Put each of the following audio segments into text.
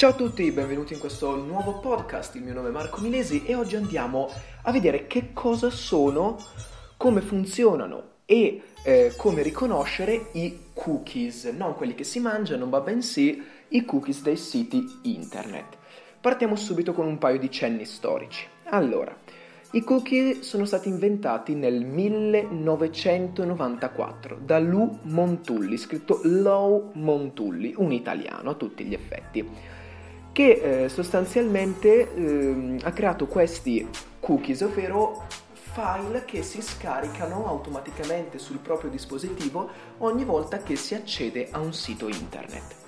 Ciao a tutti, benvenuti in questo nuovo podcast. Il mio nome è Marco Milesi e oggi andiamo a vedere che cosa sono, come funzionano e eh, come riconoscere i cookies, non quelli che si mangiano, ma bensì i cookies dei siti internet. Partiamo subito con un paio di cenni storici. Allora, i cookie sono stati inventati nel 1994 da Lou Montulli, scritto Lou Montulli, un italiano a tutti gli effetti, che eh, sostanzialmente eh, ha creato questi cookies, ovvero file che si scaricano automaticamente sul proprio dispositivo ogni volta che si accede a un sito internet.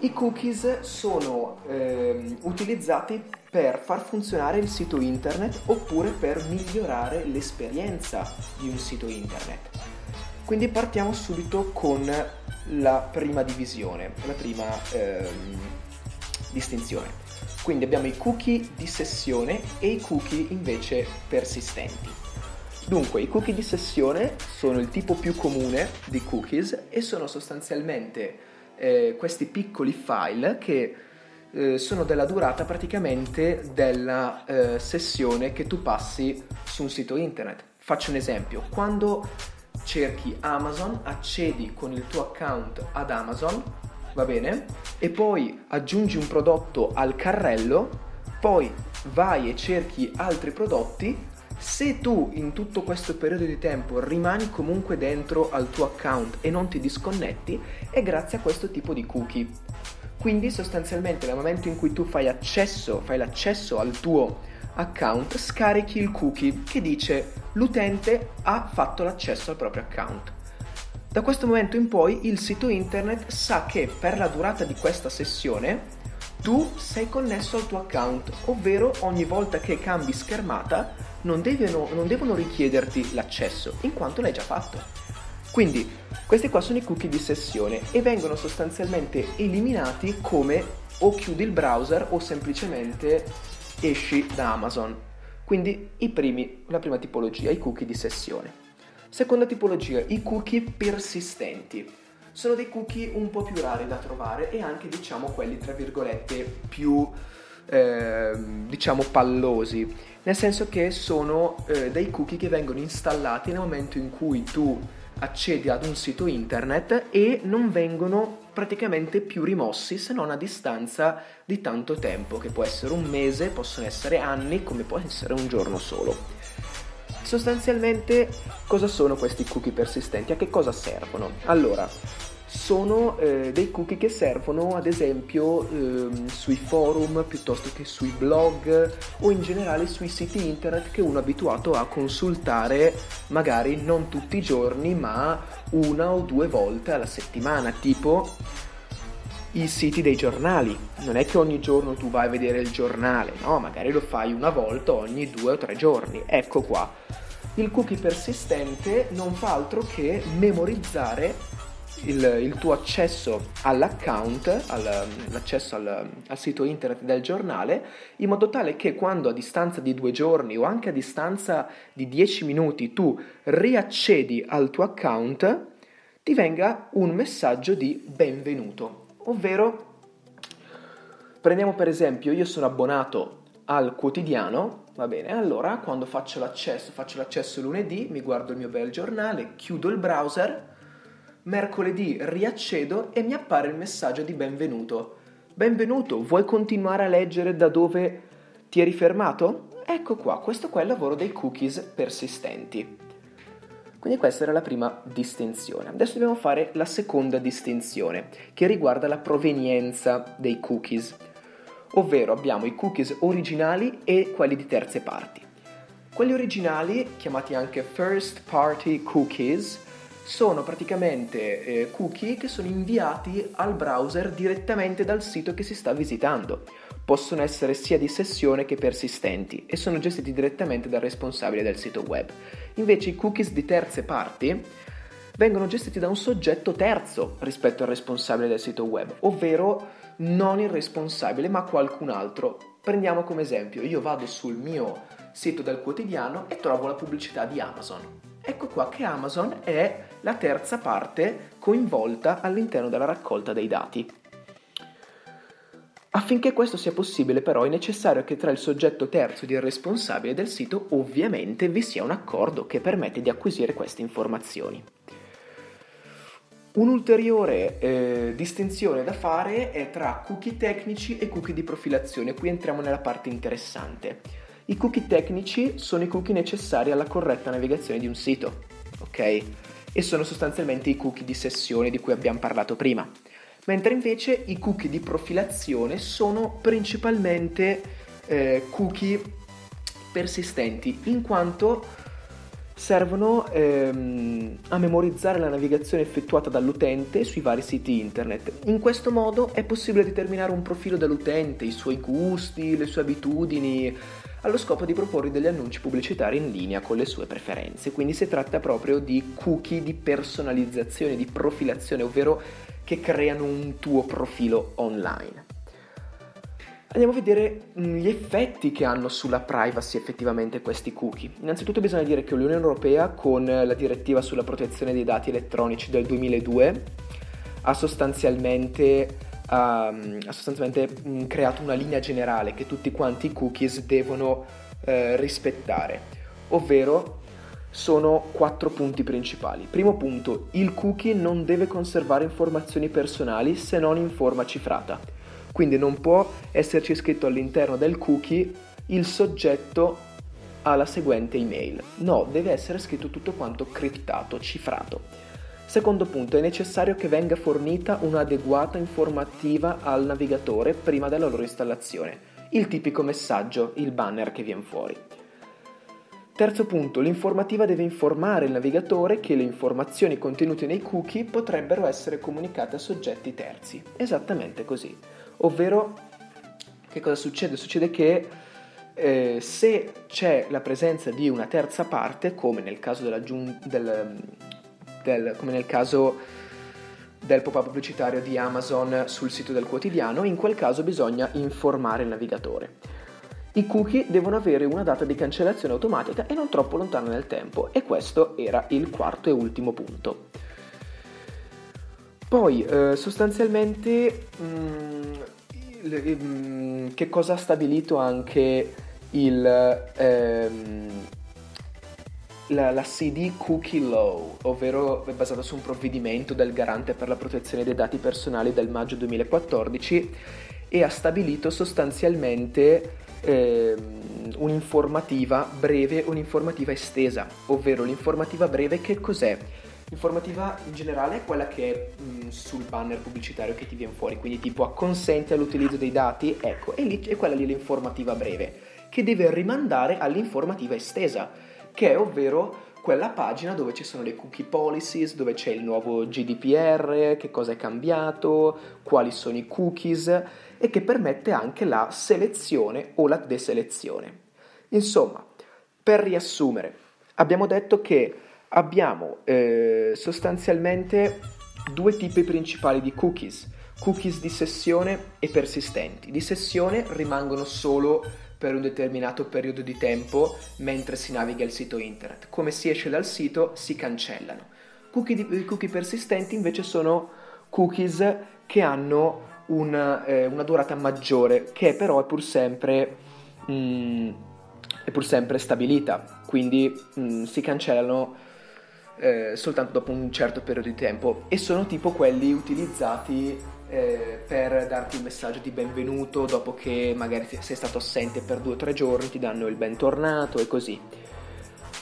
I cookies sono eh, utilizzati per far funzionare il sito internet oppure per migliorare l'esperienza di un sito internet. Quindi partiamo subito con la prima divisione, la prima ehm, distinzione. Quindi abbiamo i cookie di sessione e i cookie invece persistenti. Dunque, i cookie di sessione sono il tipo più comune di cookies e sono sostanzialmente eh, questi piccoli file che eh, sono della durata praticamente della eh, sessione che tu passi su un sito internet. Faccio un esempio, quando cerchi Amazon, accedi con il tuo account ad Amazon, va bene? E poi aggiungi un prodotto al carrello, poi vai e cerchi altri prodotti, se tu in tutto questo periodo di tempo rimani comunque dentro al tuo account e non ti disconnetti, è grazie a questo tipo di cookie. Quindi sostanzialmente nel momento in cui tu fai accesso, fai l'accesso al tuo account, scarichi il cookie che dice l'utente ha fatto l'accesso al proprio account. Da questo momento in poi il sito internet sa che per la durata di questa sessione tu sei connesso al tuo account, ovvero ogni volta che cambi schermata non devono, non devono richiederti l'accesso, in quanto l'hai già fatto. Quindi questi qua sono i cookie di sessione e vengono sostanzialmente eliminati come o chiudi il browser o semplicemente esci da Amazon. Quindi primi, la prima tipologia, i cookie di sessione. Seconda tipologia, i cookie persistenti. Sono dei cookie un po' più rari da trovare e anche diciamo quelli tra virgolette più eh, diciamo pallosi, nel senso che sono eh, dei cookie che vengono installati nel momento in cui tu accedi ad un sito internet e non vengono praticamente più rimossi se non a distanza di tanto tempo, che può essere un mese, possono essere anni, come può essere un giorno solo. Sostanzialmente cosa sono questi cookie persistenti? A che cosa servono? Allora, sono eh, dei cookie che servono ad esempio eh, sui forum piuttosto che sui blog o in generale sui siti internet che uno è abituato a consultare magari non tutti i giorni ma una o due volte alla settimana tipo i siti dei giornali. Non è che ogni giorno tu vai a vedere il giornale no magari lo fai una volta ogni due o tre giorni. Ecco qua. Il cookie persistente non fa altro che memorizzare il, il, tuo accesso all'account, all, l'accesso al, al, sito internet del giornale, in modo tale che quando a distanza di due giorni o anche a distanza di dieci minuti tu riaccedi al tuo account, ti venga un messaggio di benvenuto, ovvero prendiamo per esempio io sono abbonato al quotidiano, va bene, allora quando faccio l'accesso, faccio l'accesso lunedì, mi guardo il mio bel giornale, chiudo il browser, mercoledì riaccedo e mi appare il messaggio di benvenuto. Benvenuto, vuoi continuare a leggere da dove ti eri fermato? Ecco qua, questo qua è il lavoro dei cookies persistenti. Quindi questa era la prima distinzione. Adesso dobbiamo fare la seconda distinzione, che riguarda la provenienza dei cookies, ovvero abbiamo i cookies originali e quelli di terze parti. Quelli originali, chiamati anche first party cookies, sono praticamente eh, cookie che sono inviati al browser direttamente dal sito che si sta visitando. Possono essere sia di sessione che persistenti e sono gestiti direttamente dal responsabile del sito web. Invece i cookies di terze parti vengono gestiti da un soggetto terzo rispetto al responsabile del sito web, ovvero non il responsabile ma qualcun altro. Prendiamo come esempio, io vado sul mio sito del quotidiano e trovo la pubblicità di Amazon. Ecco qua che Amazon è la terza parte coinvolta all'interno della raccolta dei dati. Affinché questo sia possibile però è necessario che tra il soggetto terzo ed il responsabile del sito ovviamente vi sia un accordo che permette di acquisire queste informazioni. Un'ulteriore eh, distinzione da fare è tra cookie tecnici e cookie di profilazione. Qui entriamo nella parte interessante. I cookie tecnici sono i cookie necessari alla corretta navigazione di un sito, ok? E sono sostanzialmente i cookie di sessione di cui abbiamo parlato prima. Mentre invece i cookie di profilazione sono principalmente eh, cookie persistenti, in quanto servono ehm, a memorizzare la navigazione effettuata dall'utente sui vari siti internet. In questo modo è possibile determinare un profilo dell'utente, i suoi gusti, le sue abitudini, allo scopo di proporre degli annunci pubblicitari in linea con le sue preferenze. Quindi si tratta proprio di cookie di personalizzazione, di profilazione, ovvero che creano un tuo profilo online. Andiamo a vedere mm, gli effetti che hanno sulla privacy effettivamente questi cookie. Innanzitutto bisogna dire che l'Unione Europea con la direttiva sulla protezione dei dati elettronici del 2002 ha sostanzialmente, um, ha sostanzialmente um, creato una linea generale che tutti quanti i cookies devono uh, rispettare, ovvero sono quattro punti principali. Primo punto, il cookie non deve conservare informazioni personali se non in forma cifrata. Quindi non può esserci scritto all'interno del cookie il soggetto alla seguente email. No, deve essere scritto tutto quanto criptato, cifrato. Secondo punto, è necessario che venga fornita un'adeguata informativa al navigatore prima della loro installazione. Il tipico messaggio, il banner che viene fuori. Terzo punto, l'informativa deve informare il navigatore che le informazioni contenute nei cookie potrebbero essere comunicate a soggetti terzi. Esattamente così. Ovvero, che cosa succede? Succede che eh, se c'è la presenza di una terza parte, come nel caso, del, del, come nel caso del pop-up pubblicitario di Amazon sul sito del quotidiano, in quel caso bisogna informare il navigatore. I cookie devono avere una data di cancellazione automatica e non troppo lontana nel tempo e questo era il quarto e ultimo punto. Poi eh, sostanzialmente mh, mm, mh, mm, che cosa ha stabilito anche il, ehm, la, la, CD Cookie Law, ovvero è basata su un provvedimento del garante per la protezione dei dati personali del maggio 2014 e ha stabilito sostanzialmente ehm, un'informativa breve e un'informativa estesa, ovvero l'informativa breve che cos'è? L'informativa in generale è quella che è mh, sul banner pubblicitario che ti viene fuori, quindi tipo acconsente all'utilizzo dei dati, ecco, e lì è quella lì l'informativa breve, che deve rimandare all'informativa estesa, che è ovvero quella pagina dove ci sono le cookie policies, dove c'è il nuovo GDPR, che cosa è cambiato, quali sono i cookies e che permette anche la selezione o la deselezione. Insomma, per riassumere, abbiamo detto che abbiamo eh, sostanzialmente due tipi principali di cookies, cookies di sessione e persistenti. Di sessione rimangono solo per un determinato periodo di tempo mentre si naviga il sito internet. Come si esce dal sito si cancellano. Cookie, cookie persistenti invece sono cookies che hanno una, eh, una durata maggiore, che però è pur sempre, mm, è pur sempre stabilita, quindi mm, si cancellano eh, soltanto dopo un certo periodo di tempo e sono tipo quelli utilizzati eh, per darti un messaggio di benvenuto dopo che magari sei stato assente per due o tre giorni, ti danno il bentornato e così.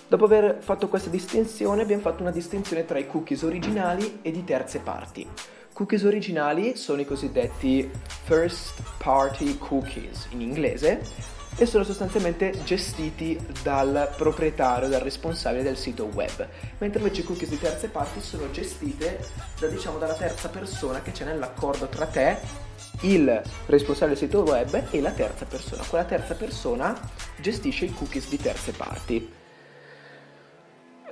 Dopo aver fatto questa distinzione abbiamo fatto una distinzione tra i cookies originali e di terze parti. Cookies originali sono i cosiddetti first party cookies in inglese e sono sostanzialmente gestiti dal proprietario, dal responsabile del sito web, mentre invece i cookies di terze parti sono gestite da, diciamo, dalla terza persona che c'è nell'accordo tra te, il responsabile del sito web e la terza persona. Quella terza persona gestisce i cookies di terze parti.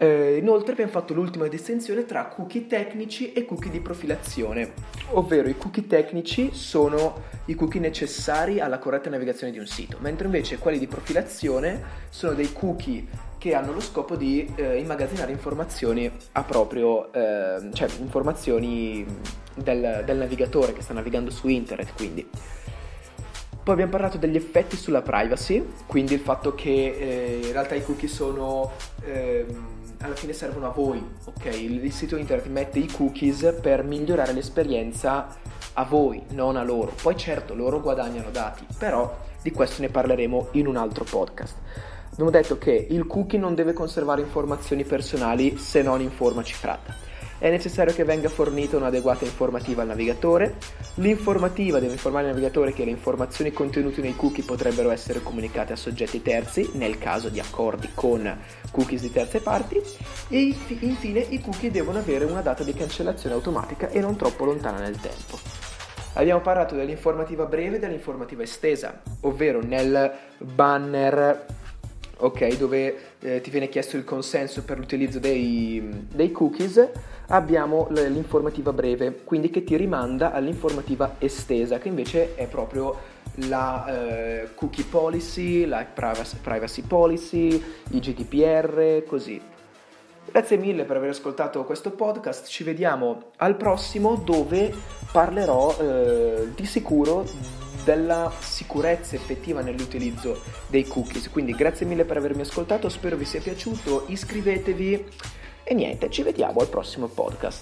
Eh, inoltre abbiamo fatto l'ultima distinzione tra cookie tecnici e cookie di profilazione, ovvero i cookie tecnici sono i cookie necessari alla corretta navigazione di un sito, mentre invece quelli di profilazione sono dei cookie che hanno lo scopo di eh, immagazzinare informazioni a proprio, eh, cioè informazioni del, del navigatore che sta navigando su internet, quindi. Poi abbiamo parlato degli effetti sulla privacy, quindi il fatto che eh, in realtà i cookie sono... Ehm, alla fine servono a voi, ok? Il, sito internet mette i cookies per migliorare l'esperienza a voi, non a loro. Poi certo, loro guadagnano dati, però di questo ne parleremo in un altro podcast. Abbiamo detto che il cookie non deve conservare informazioni personali se non in forma cifrata. È necessario che venga fornita un'adeguata informativa al navigatore. L'informativa deve informare il navigatore che le informazioni contenute nei cookie potrebbero essere comunicate a soggetti terzi nel caso di accordi con cookies di terze parti. E infine i cookie devono avere una data di cancellazione automatica e non troppo lontana nel tempo. Abbiamo parlato dell'informativa breve e dell'informativa estesa, ovvero nel banner ok, dove eh, ti viene chiesto il consenso per l'utilizzo dei, dei, cookies, abbiamo l'informativa breve, quindi che ti rimanda all'informativa estesa, che invece è proprio la eh, cookie policy, la privacy, policy, i GDPR, così. Grazie mille per aver ascoltato questo podcast, ci vediamo al prossimo dove parlerò eh, di sicuro della sicurezza effettiva nell'utilizzo dei cookies. Quindi grazie mille per avermi ascoltato, spero vi sia piaciuto, iscrivetevi e niente, ci vediamo al prossimo podcast.